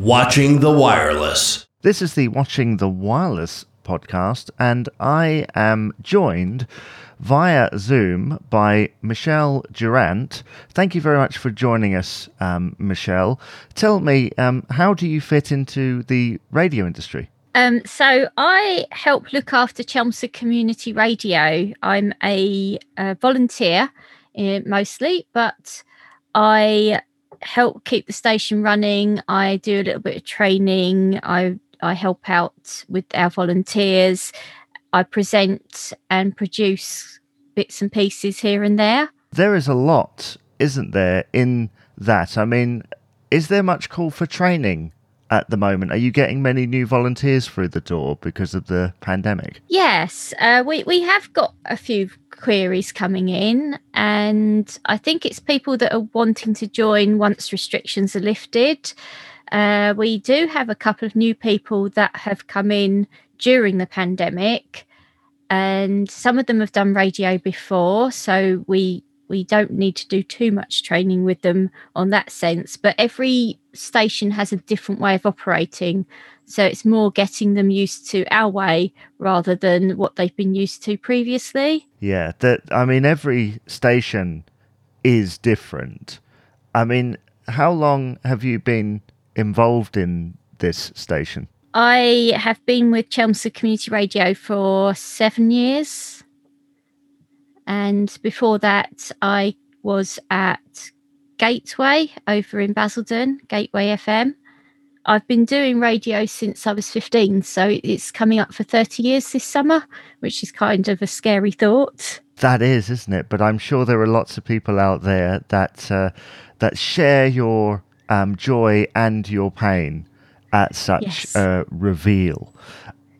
Watching the Wireless. This is the Watching the Wireless podcast, and I am joined via Zoom by Michelle Durant. Thank you very much for joining us, um, Michelle. Tell me, um, how do you fit into the radio industry? Um, so I help look after Chelmsford Community Radio. I'm a, a volunteer uh, mostly, but I help keep the station running. I do a little bit of training. I I help out with our volunteers. I present and produce bits and pieces here and there. There is a lot, isn't there, in that? I mean, is there much call for training at the moment? Are you getting many new volunteers through the door because of the pandemic? Yes, uh, we we have got a few queries coming in, and I think it's people that are wanting to join once restrictions are lifted. Uh, we do have a couple of new people that have come in during the pandemic, and some of them have done radio before, so we we don't need to do too much training with them on that sense. But every station has a different way of operating. So it's more getting them used to our way rather than what they've been used to previously. Yeah, that I mean every station is different. I mean, how long have you been involved in this station? I have been with Chelmsford Community Radio for seven years. And before that, I was at Gateway over in Basildon, Gateway FM. I've been doing radio since I was 15, so it's coming up for 30 years this summer, which is kind of a scary thought. That is, isn't it? But I'm sure there are lots of people out there that uh, that share your um, joy and your pain at such Yes. a reveal.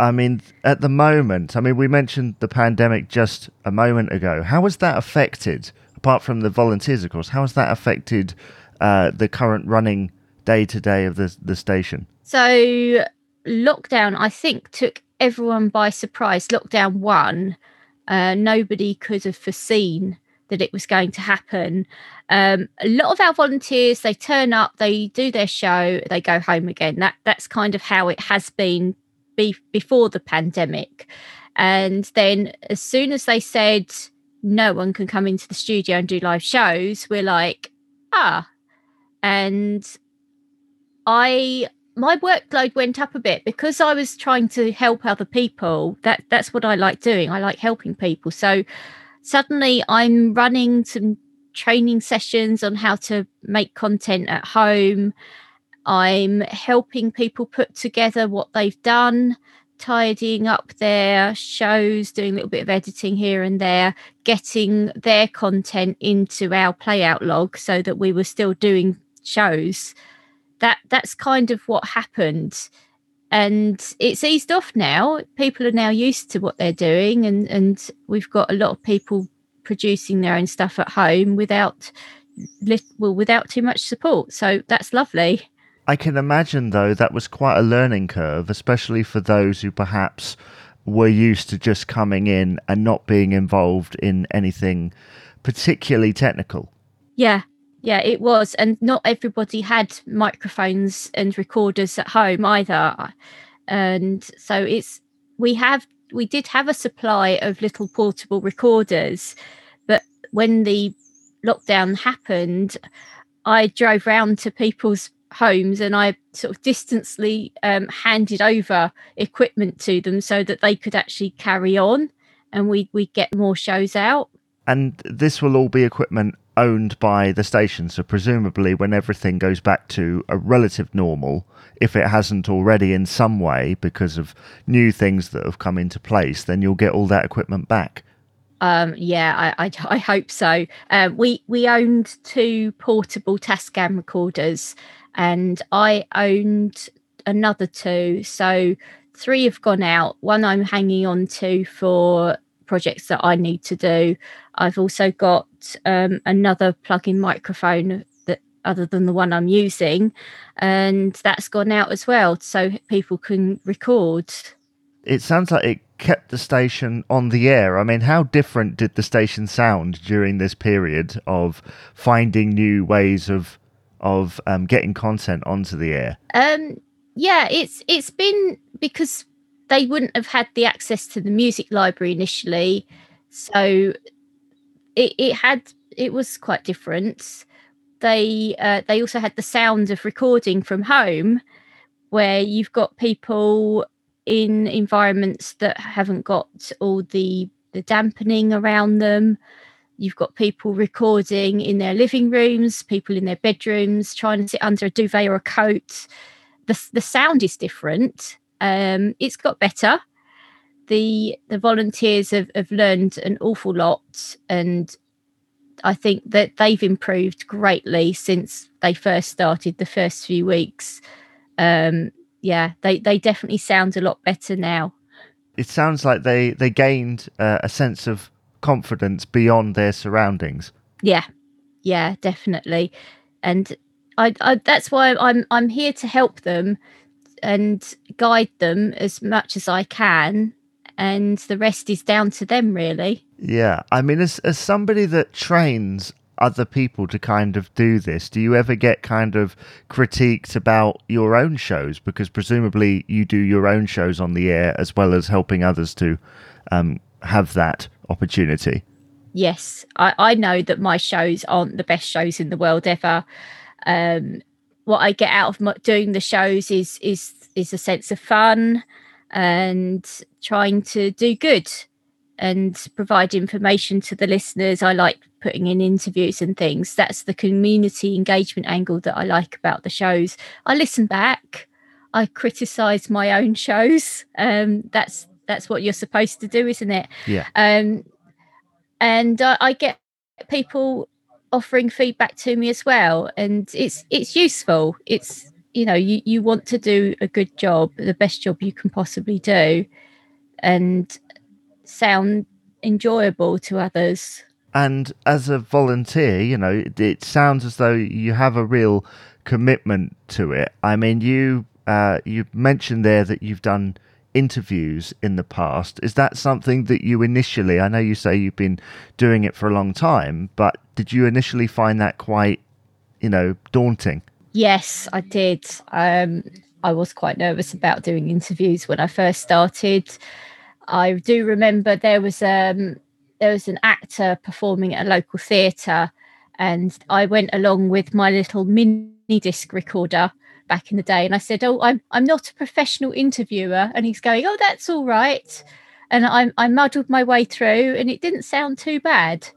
I mean, at the moment, I mean, we mentioned the pandemic just a moment ago. How has that affected, apart from the volunteers, of course, how has that affected uh, the current running day to day of the, the station? So, lockdown, I think, took everyone by surprise. Lockdown one, uh, nobody could have foreseen that it was going to happen. Um, a lot of our volunteers, they turn up, they do their show, they go home again. That that's kind of how it has been be, before the pandemic. And then, as soon as they said no one can come into the studio and do live shows, we're like, ah. And I my workload went up a bit because I was trying to help other people. That that's what I like doing. I like helping people. So suddenly I'm running some training sessions on how to make content at home. I'm helping people put together what they've done, tidying up their shows, doing a little bit of editing here and there, getting their content into our playout log so that we were still doing shows. That that's kind of what happened. And it's eased off now. People are now used to what they're doing and and we've got a lot of people producing their own stuff at home without well without too much support. So that's lovely I can imagine, though, that was quite a learning curve, especially for those who perhaps were used to just coming in and not being involved in anything particularly technical. yeah yeah it was and not everybody had microphones and recorders at home either and so it's we have we did have a supply of little portable recorders but when the lockdown happened i drove round to people's homes and i sort of distantly um, handed over equipment to them so that they could actually carry on and we we get more shows out And this will all be equipment owned by the station. So, presumably, when everything goes back to a relative normal, if it hasn't already in some way because of new things that have come into place, then you'll get all that equipment back. Um, yeah, I, I, I hope so. Um, we we owned two portable Tascam recorders, and I owned another two. So three have gone out. One I'm hanging on to for projects that I need to do. I've also got um, another plug-in microphone that other than the one I'm using, and that's gone out as well, so people can record. It sounds like it kept the station on the air. I mean, how different did the station sound during this period of finding new ways of of um, getting content onto the air? Um, yeah, it's it's been because they wouldn't have had the access to the music library initially, so it, it had it was quite different. They uh, they also had the sound of recording from home, where you've got people in environments that haven't got all the the dampening around them. You've got people recording in their living rooms, people in their bedrooms, trying to sit under a duvet or a coat. The the sound is different. Um, it's got better. The the volunteers have, have learned an awful lot and I think that they've improved greatly since they first started the first few weeks. Um, yeah, they, they definitely sound a lot better now. It sounds like they, they gained uh, a sense of confidence beyond their surroundings. Yeah, yeah, definitely. And I, I that's why I'm I'm here to help them and guide them as much as I can and the rest is down to them really. Yeah, I mean, as as somebody that trains other people to kind of do this, do you ever get kind of critiqued about your own shows? Because presumably you do your own shows on the air as well as helping others to um, have that opportunity. Yes, I, I know that my shows aren't the best shows in the world ever. Um, what I get out of my, doing the shows is is is a sense of fun and trying to do good and provide information to the listeners. I like putting in interviews and things. That's the community engagement angle that I like about the shows. I listen back. I criticize my own shows. Um, that's that's what you're supposed to do, isn't it? Yeah. Um, and I, I get people offering feedback to me as well, and it's it's useful. It's you know you you want to do a good job, the best job you can possibly do, and sound enjoyable to others. And as a volunteer, you know, it, it sounds as though you have a real commitment to it. I mean, you uh, you mentioned there that you've done interviews in the past. Is that something that you initially? I know you say you've been doing it for a long time, but did you initially find that quite, you know, daunting? Yes, I did. Um, I was quite nervous about doing interviews when I first started. I do remember there was um there was an actor performing at a local theatre, and I went along with my little mini disc recorder back in the day, and I said, "Oh, I'm I'm not a professional interviewer," and he's going, "Oh, that's all right," and I I muddled my way through, and it didn't sound too bad.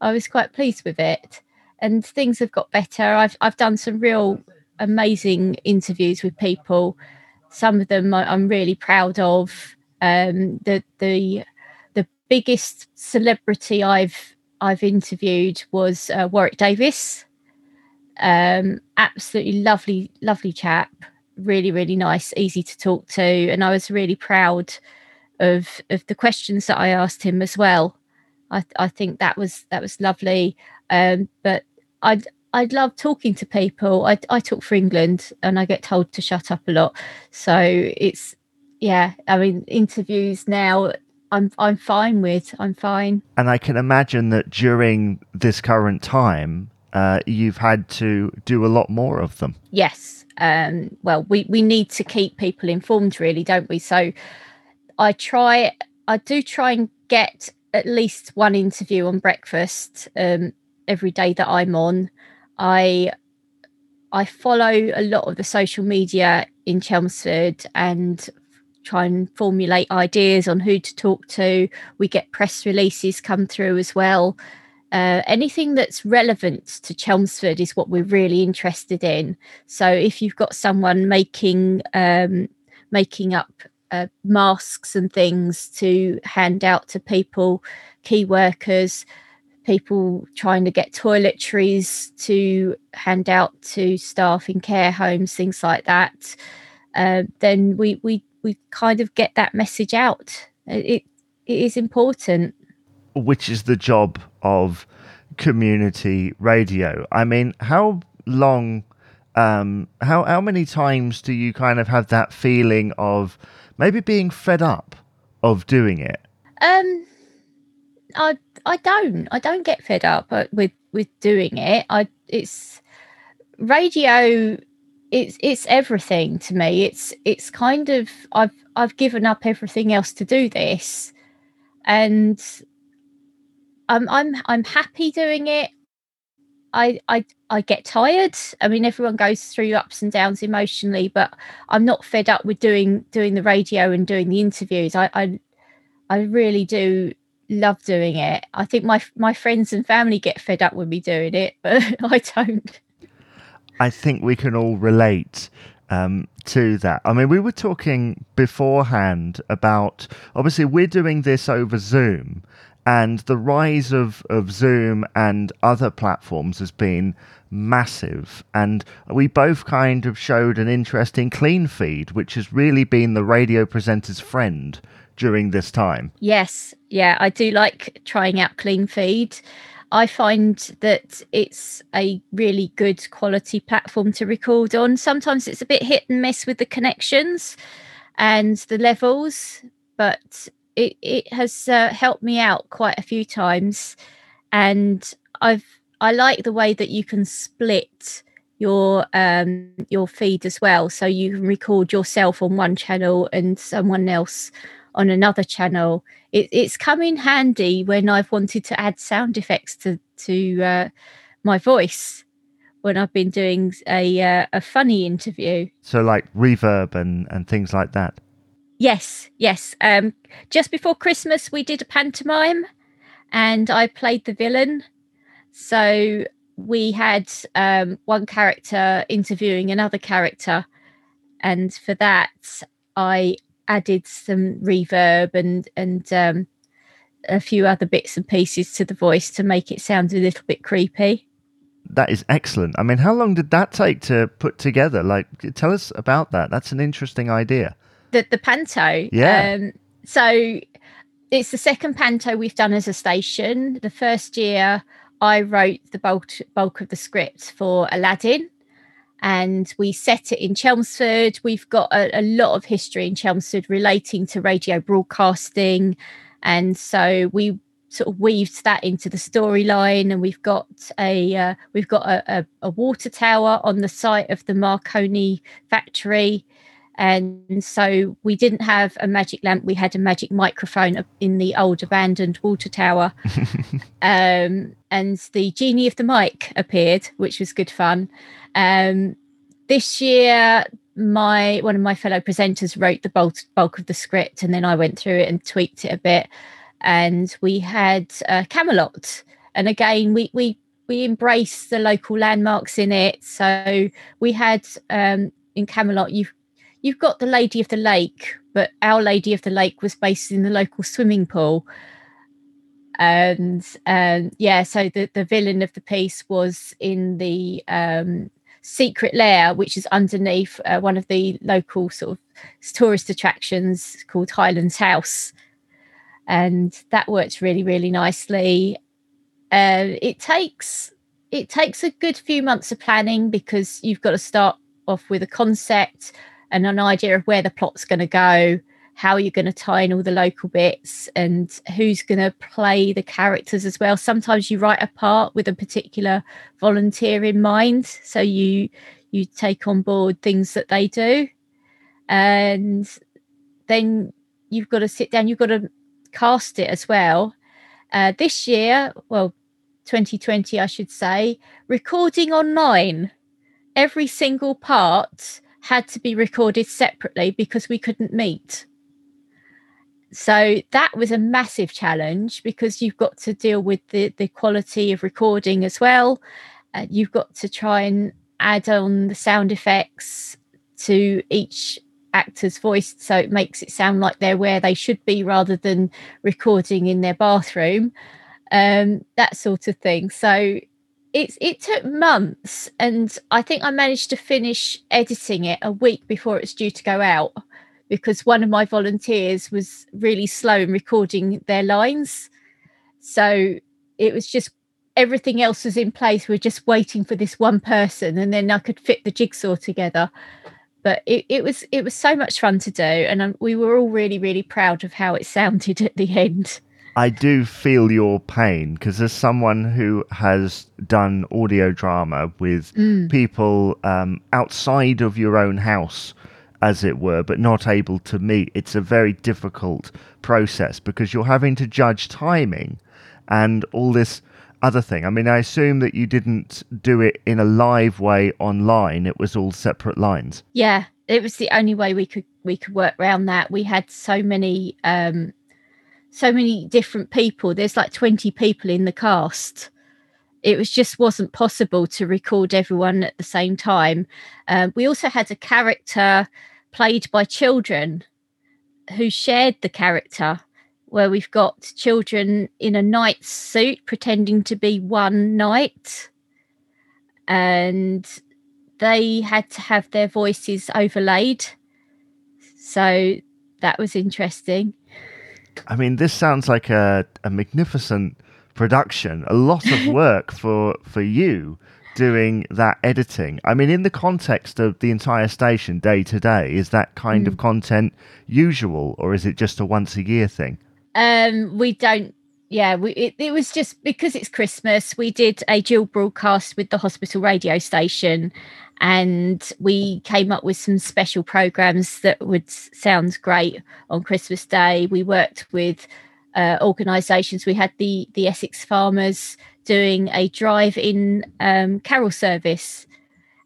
I was quite pleased with it, and things have got better. I've I've done some real amazing interviews with people. Some of them I'm really proud of um, the the the biggest celebrity I've I've interviewed was uh, Warwick Davis. Um, absolutely lovely, lovely chap. Really, really nice, easy to talk to, and I was really proud of of the questions that I asked him as well. I I think that was that was lovely. Um, but I'd I'd love talking to people. I I talk for England, and I get told to shut up a lot. So it's yeah, I mean, interviews now, I'm I'm fine with. I'm fine. And I can imagine that during this current time, uh, you've had to do a lot more of them. Yes. Um, well, we we need to keep people informed, really, don't we? So, I try. I do try and get at least one interview on breakfast um, every day that I'm on. I I follow a lot of the social media in Chelmsford and try and formulate ideas on who to talk to. We get press releases come through as well. Uh, anything that's relevant to Chelmsford is what we're really interested in. So if you've got someone making um, making up uh, masks and things to hand out to people, key workers, people trying to get toiletries to hand out to staff in care homes, things like that, uh, then we we we kind of get that message out. It it is important. Which is the job of community radio. I mean, how long um how how many times do you kind of have that feeling of maybe being fed up of doing it? Um I I don't. I don't get fed up with with doing it. I it's radio it's it's everything to me it's it's kind of i've i've given up everything else to do this and i'm i'm i'm happy doing it. I i i get tired. I mean everyone goes through ups and downs emotionally but i'm not fed up with doing doing the radio and doing the interviews. I i, I really do love doing it. I think my my friends and family get fed up with me doing it but i don't. I think we can all relate um, to that. I mean, we were talking beforehand about obviously we're doing this over Zoom, and the rise of, of Zoom and other platforms has been massive. And we both kind of showed an interest in Clean Feed, which has really been the radio presenter's friend during this time. Yes, yeah, I do like trying out Clean Feed. I find that it's a really good quality platform to record on. Sometimes it's a bit hit and miss with the connections and the levels, but it, it has uh, helped me out quite a few times. And I've I like the way that you can split your um your feed as well so you can record yourself on one channel and someone else on another channel. It, it's come in handy when I've wanted to add sound effects to to uh, my voice when I've been doing a uh, a funny interview. So like reverb and and things like that. Yes, yes. Um, just before Christmas, we did a pantomime, and I played the villain. So we had um, one character interviewing another character, and for that, I added some reverb and and um, a few other bits and pieces to the voice to make it sound a little bit creepy. That is excellent. I mean, how long did that take to put together? Like, tell us about that. That's an interesting idea. The the panto. Yeah. Um, so it's the second panto we've done as a station. The first year I wrote the bulk bulk of the script for Aladdin and we set it in Chelmsford. We've got a, a, lot of history in Chelmsford relating to radio broadcasting. And so we sort of weaved that into the storyline and we've got a uh, we've got a, a, a, water tower on the site of the Marconi factory and so we didn't have a magic lamp we had a magic microphone in the old abandoned water tower um, and the genie of the mic appeared which was good fun um, this year, my one of my fellow presenters wrote the bulk, bulk of the script, and then I went through it and tweaked it a bit. And we had uh, Camelot, and again, we we we embraced the local landmarks in it. So we had um, in Camelot, you've you've got the Lady of the Lake, but Our Lady of the Lake was based in the local swimming pool. And um, yeah so the the villain of the piece was in the um, secret lair which is underneath uh, one of the local sort of tourist attractions called Hylands House. And that works really really nicely. Uh, it takes it takes a good few months of planning because you've got to start off with a concept and an idea of where the plot's going to go how you're going to tie in all the local bits and who's going to play the characters as well. Sometimes you write a part with a particular volunteer in mind so you you take on board things that they do. And then you've got to sit down you've got to cast it as well. Uh, this year well 2020 i should say recording online. Every single part had to be recorded separately because we couldn't meet. So that was a massive challenge because you've got to deal with the the quality of recording as well. Uh, you've got to try and add on the sound effects to each actor's voice so it makes it sound like they're where they should be rather than recording in their bathroom. Um, that sort of thing. So it's it took months and i think i managed to finish editing it a week before it's due to go out because one of my volunteers was really slow in recording their lines. So it was just everything else was in place. We are just waiting for this one person, and then I could fit the jigsaw together. But it, it was it was so much fun to do, and um, we were all really really proud of how it sounded at the end. I do feel your pain because as someone who has done audio drama with people um, outside of your own house, as it were, but not able to meet, it's a very difficult process because you're having to judge timing and all this other thing. I mean, I assume that you didn't do it in a live way online, it was all separate lines. Yeah, it was the only way we could we could work around that. We had so many um so many different people. There's like 20 people in the cast. It was just wasn't possible to record everyone at the same time. Um, we also had a character played by children who shared the character, where we've got children in a knight suit pretending to be one knight, and they had to have their voices overlaid. So that was interesting. I mean, this sounds like a, a magnificent production, a lot of work for for you doing that editing. I mean, in the context of the entire station day to day, is that kind of content usual, or is it just a once a year thing? Um, we don't. Yeah, we it, it was just because it's Christmas. We did a dual broadcast with the hospital radio station, and we came up with some special programs that would sound great on Christmas Day. We worked with uh, organisations. We had the the Essex Farmers doing a drive-in um, carol service,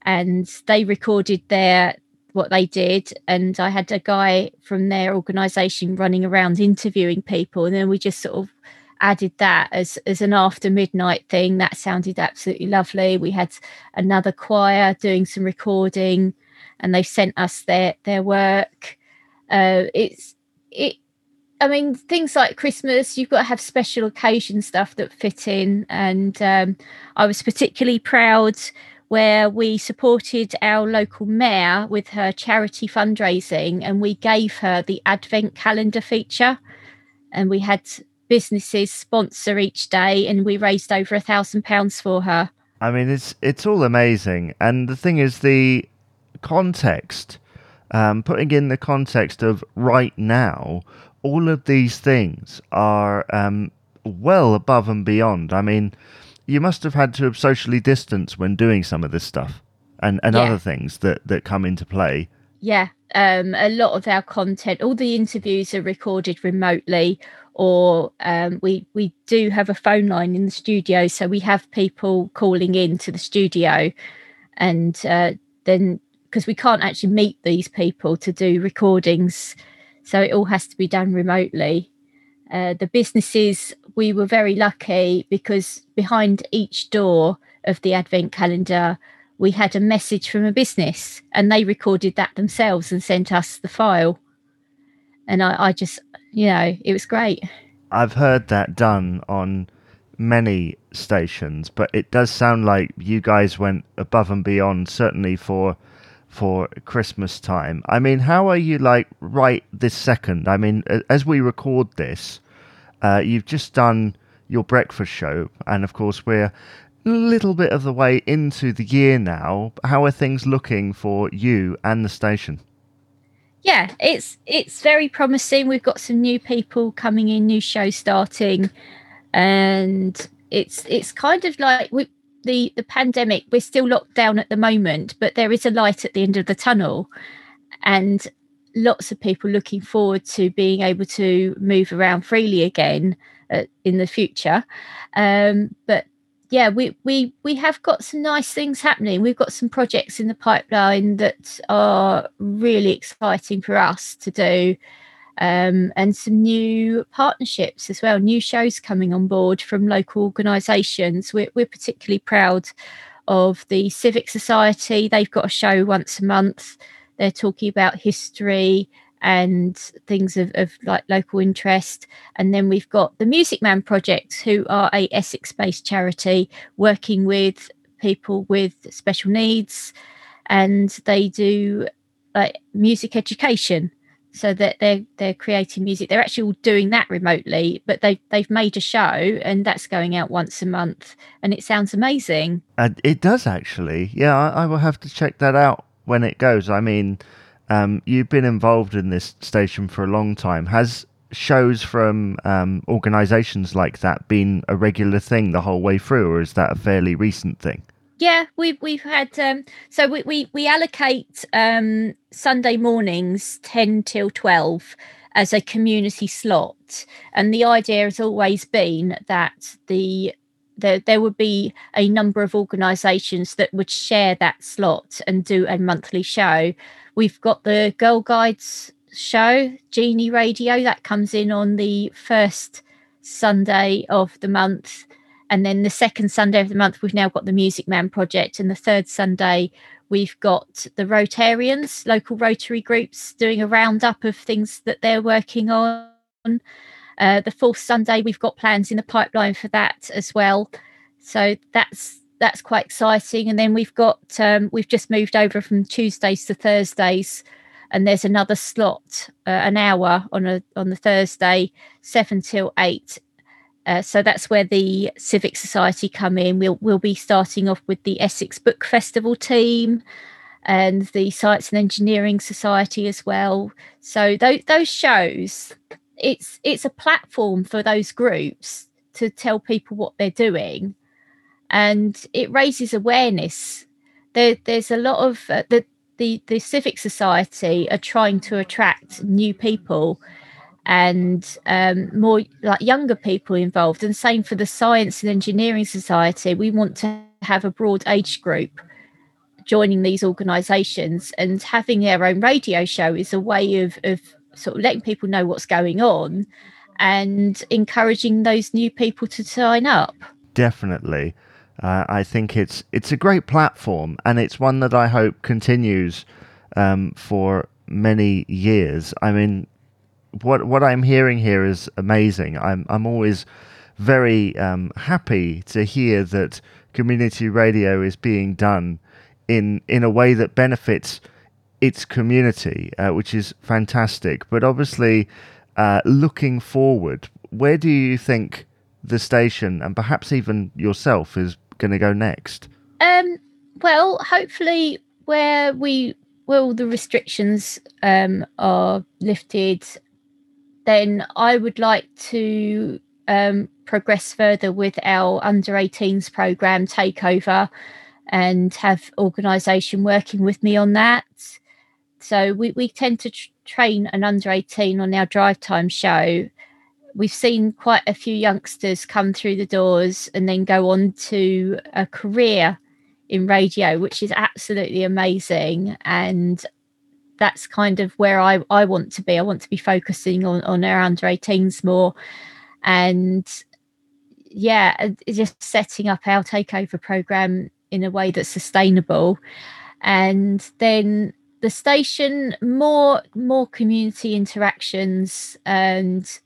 and they recorded their what they did and i had a guy from their organization running around interviewing people and then we just sort of added that as as an after midnight thing. That sounded absolutely lovely. We had another choir doing some recording and they sent us their their work. Uh it's it I mean, things like Christmas, you've got to have special occasion stuff that fit in. And um, I was particularly proud where we supported our local mayor with her charity fundraising and we gave her the advent calendar feature. And we had businesses sponsor each day and we raised over a thousand pounds for her I mean, it's it's all amazing, and the thing is, the context, um, putting in the context of right now, all of these things are um, well above and beyond. I mean, you must have had to have socially distanced when doing some of this stuff, and and Yeah. other things that that come into play. yeah um a lot of our content all the interviews are recorded remotely or um we we do have a phone line in the studio so we have people calling in to the studio and uh then because we can't actually meet these people to do recordings so it all has to be done remotely uh, the businesses we were very lucky because behind each door of the advent calendar we had a message from a business and they recorded that themselves and sent us the file. And I, I just, you know, it was great. I've heard that done on many stations, but it does sound like you guys went above and beyond, certainly for for Christmas time. I mean, how are you like right this second? I mean, as we record this, uh, you've just done your breakfast show, and of course we're a little bit of the way into the year now. How are things looking for you and the station? Yeah, it's it's very promising. We've got some new people coming in, new shows starting, and it's it's kind of like we, the the pandemic. We're still locked down at the moment, but there is a light at the end of the tunnel, and lots of people looking forward to being able to move around freely again uh, in the future. Um, but yeah, we we we have got some nice things happening. We've got some projects in the pipeline that are really exciting for us to do, um, and some new partnerships as well. New shows coming on board from local organisations. We're we're particularly proud of the Civic Society. They've got a show once a month. They're talking about history and things of, of like local interest. And then we've got the Music Man Project, who are a Essex based charity working with people with special needs. And they do like music education. So that they're they're creating music. They're actually all doing that remotely, but they they've made a show and that's going out once a month and it sounds amazing. And it does actually. Yeah, I, I will have to check that out when it goes. I mean, um, you've been involved in this station for a long time. Has shows from um, organisations like that been a regular thing the whole way through, or is that a fairly recent thing? Yeah, we've we've had um, so we we, we allocate um, Sunday mornings ten till twelve as a community slot, and the idea has always been that the there, there would be a number of organisations that would share that slot and do a monthly show. We've got the Girl Guides show, Genie Radio, that comes in on the first Sunday of the month. And then the second Sunday of the month, we've now got the Music Man Project. And the third Sunday, we've got the Rotarians, local Rotary groups, doing a roundup of things that they're working on. Uh, the fourth Sunday, we've got plans in the pipeline for that as well. So that's that's quite exciting. And then we've got um, we've just moved over from Tuesdays to Thursdays, and there's another slot, uh, an hour on a on the Thursday, seven till eight. Uh, so that's where the Civic Society come in. We'll we'll be starting off with the Essex Book Festival team and the Science and Engineering Society as well. So those those shows it's it's a platform for those groups to tell people what they're doing. And it raises awareness. There, there's a lot of uh, the, the the civic society are trying to attract new people and um, more like younger people involved. And same for the science and engineering society. We want to have a broad age group joining these organizations. And having their own radio show is a way of, of sort of letting people know what's going on and encouraging those new people to sign up. Definitely. Uh, I think it's it's a great platform, and it's one that I hope continues um, for many years. I mean, what what I'm hearing here is amazing. I'm I'm always very um, happy to hear that community radio is being done in in a way that benefits its community, uh, which is fantastic. But obviously, uh, looking forward, where do you think the station and perhaps even yourself is going to go next? Um, well, hopefully, where we where all the restrictions um, are lifted, then I would like to um, progress further with our under 18s program takeover and have organisation working with me on that. So we, we tend to tr- train an under 18 on our drive time show. We've seen quite a few youngsters come through the doors and then go on to a career in radio, which is absolutely amazing. And that's kind of where I, I want to be. I want to be focusing on, on our under 18s more. And yeah, just setting up our takeover program in a way that's sustainable. And then the station more more community interactions and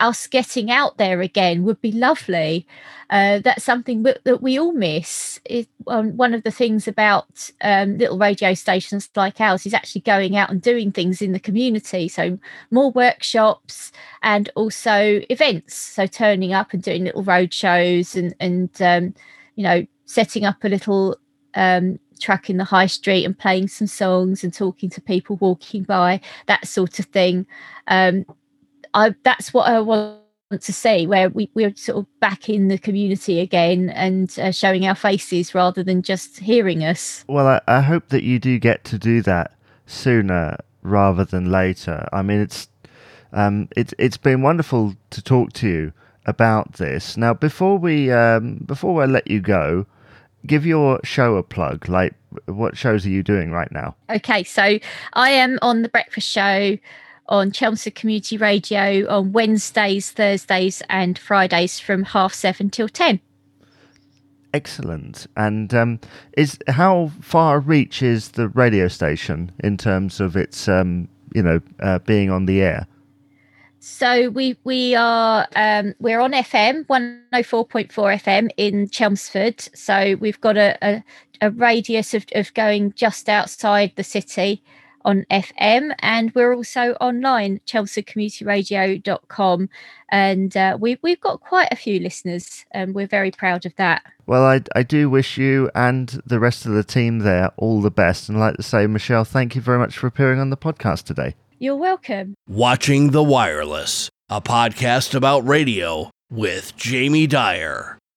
us getting out there again would be lovely. Uh, that's something that we all miss. It, um, one of the things about um, little radio stations like ours is actually going out and doing things in the community. So more workshops and also events. So turning up and doing little road shows and and um, you know setting up a little um, truck in the high street and playing some songs and talking to people walking by, that sort of thing. Um, I, that's what I want to see, where we, we're sort of back in the community again and uh, showing our faces rather than just hearing us. Well, I, I hope that you do get to do that sooner rather than later. I mean, it's um, it's it's been wonderful to talk to you about this. Now, before we um, before I let you go, give your show a plug. Like, what shows are you doing right now? Okay, so I am on the breakfast show on Chelmsford Community Radio on Wednesdays, Thursdays, and Fridays from half seven till ten. Excellent. And um, is how far reach is the radio station in terms of its, um, you know, uh, being on the air? So we we are um, we're on FM one oh four point four FM in Chelmsford. So we've got a, a, a radius of, of going just outside the city on FM, and we're also online chelmsfordcommunityradio.com, and uh, we we've got quite a few listeners, and we're very proud of that. Well, I I do wish you and the rest of the team there all the best, and like to say, Michelle, thank you very much for appearing on the podcast today. You're welcome. Watching the Wireless. a podcast about radio with Jamie Dyer.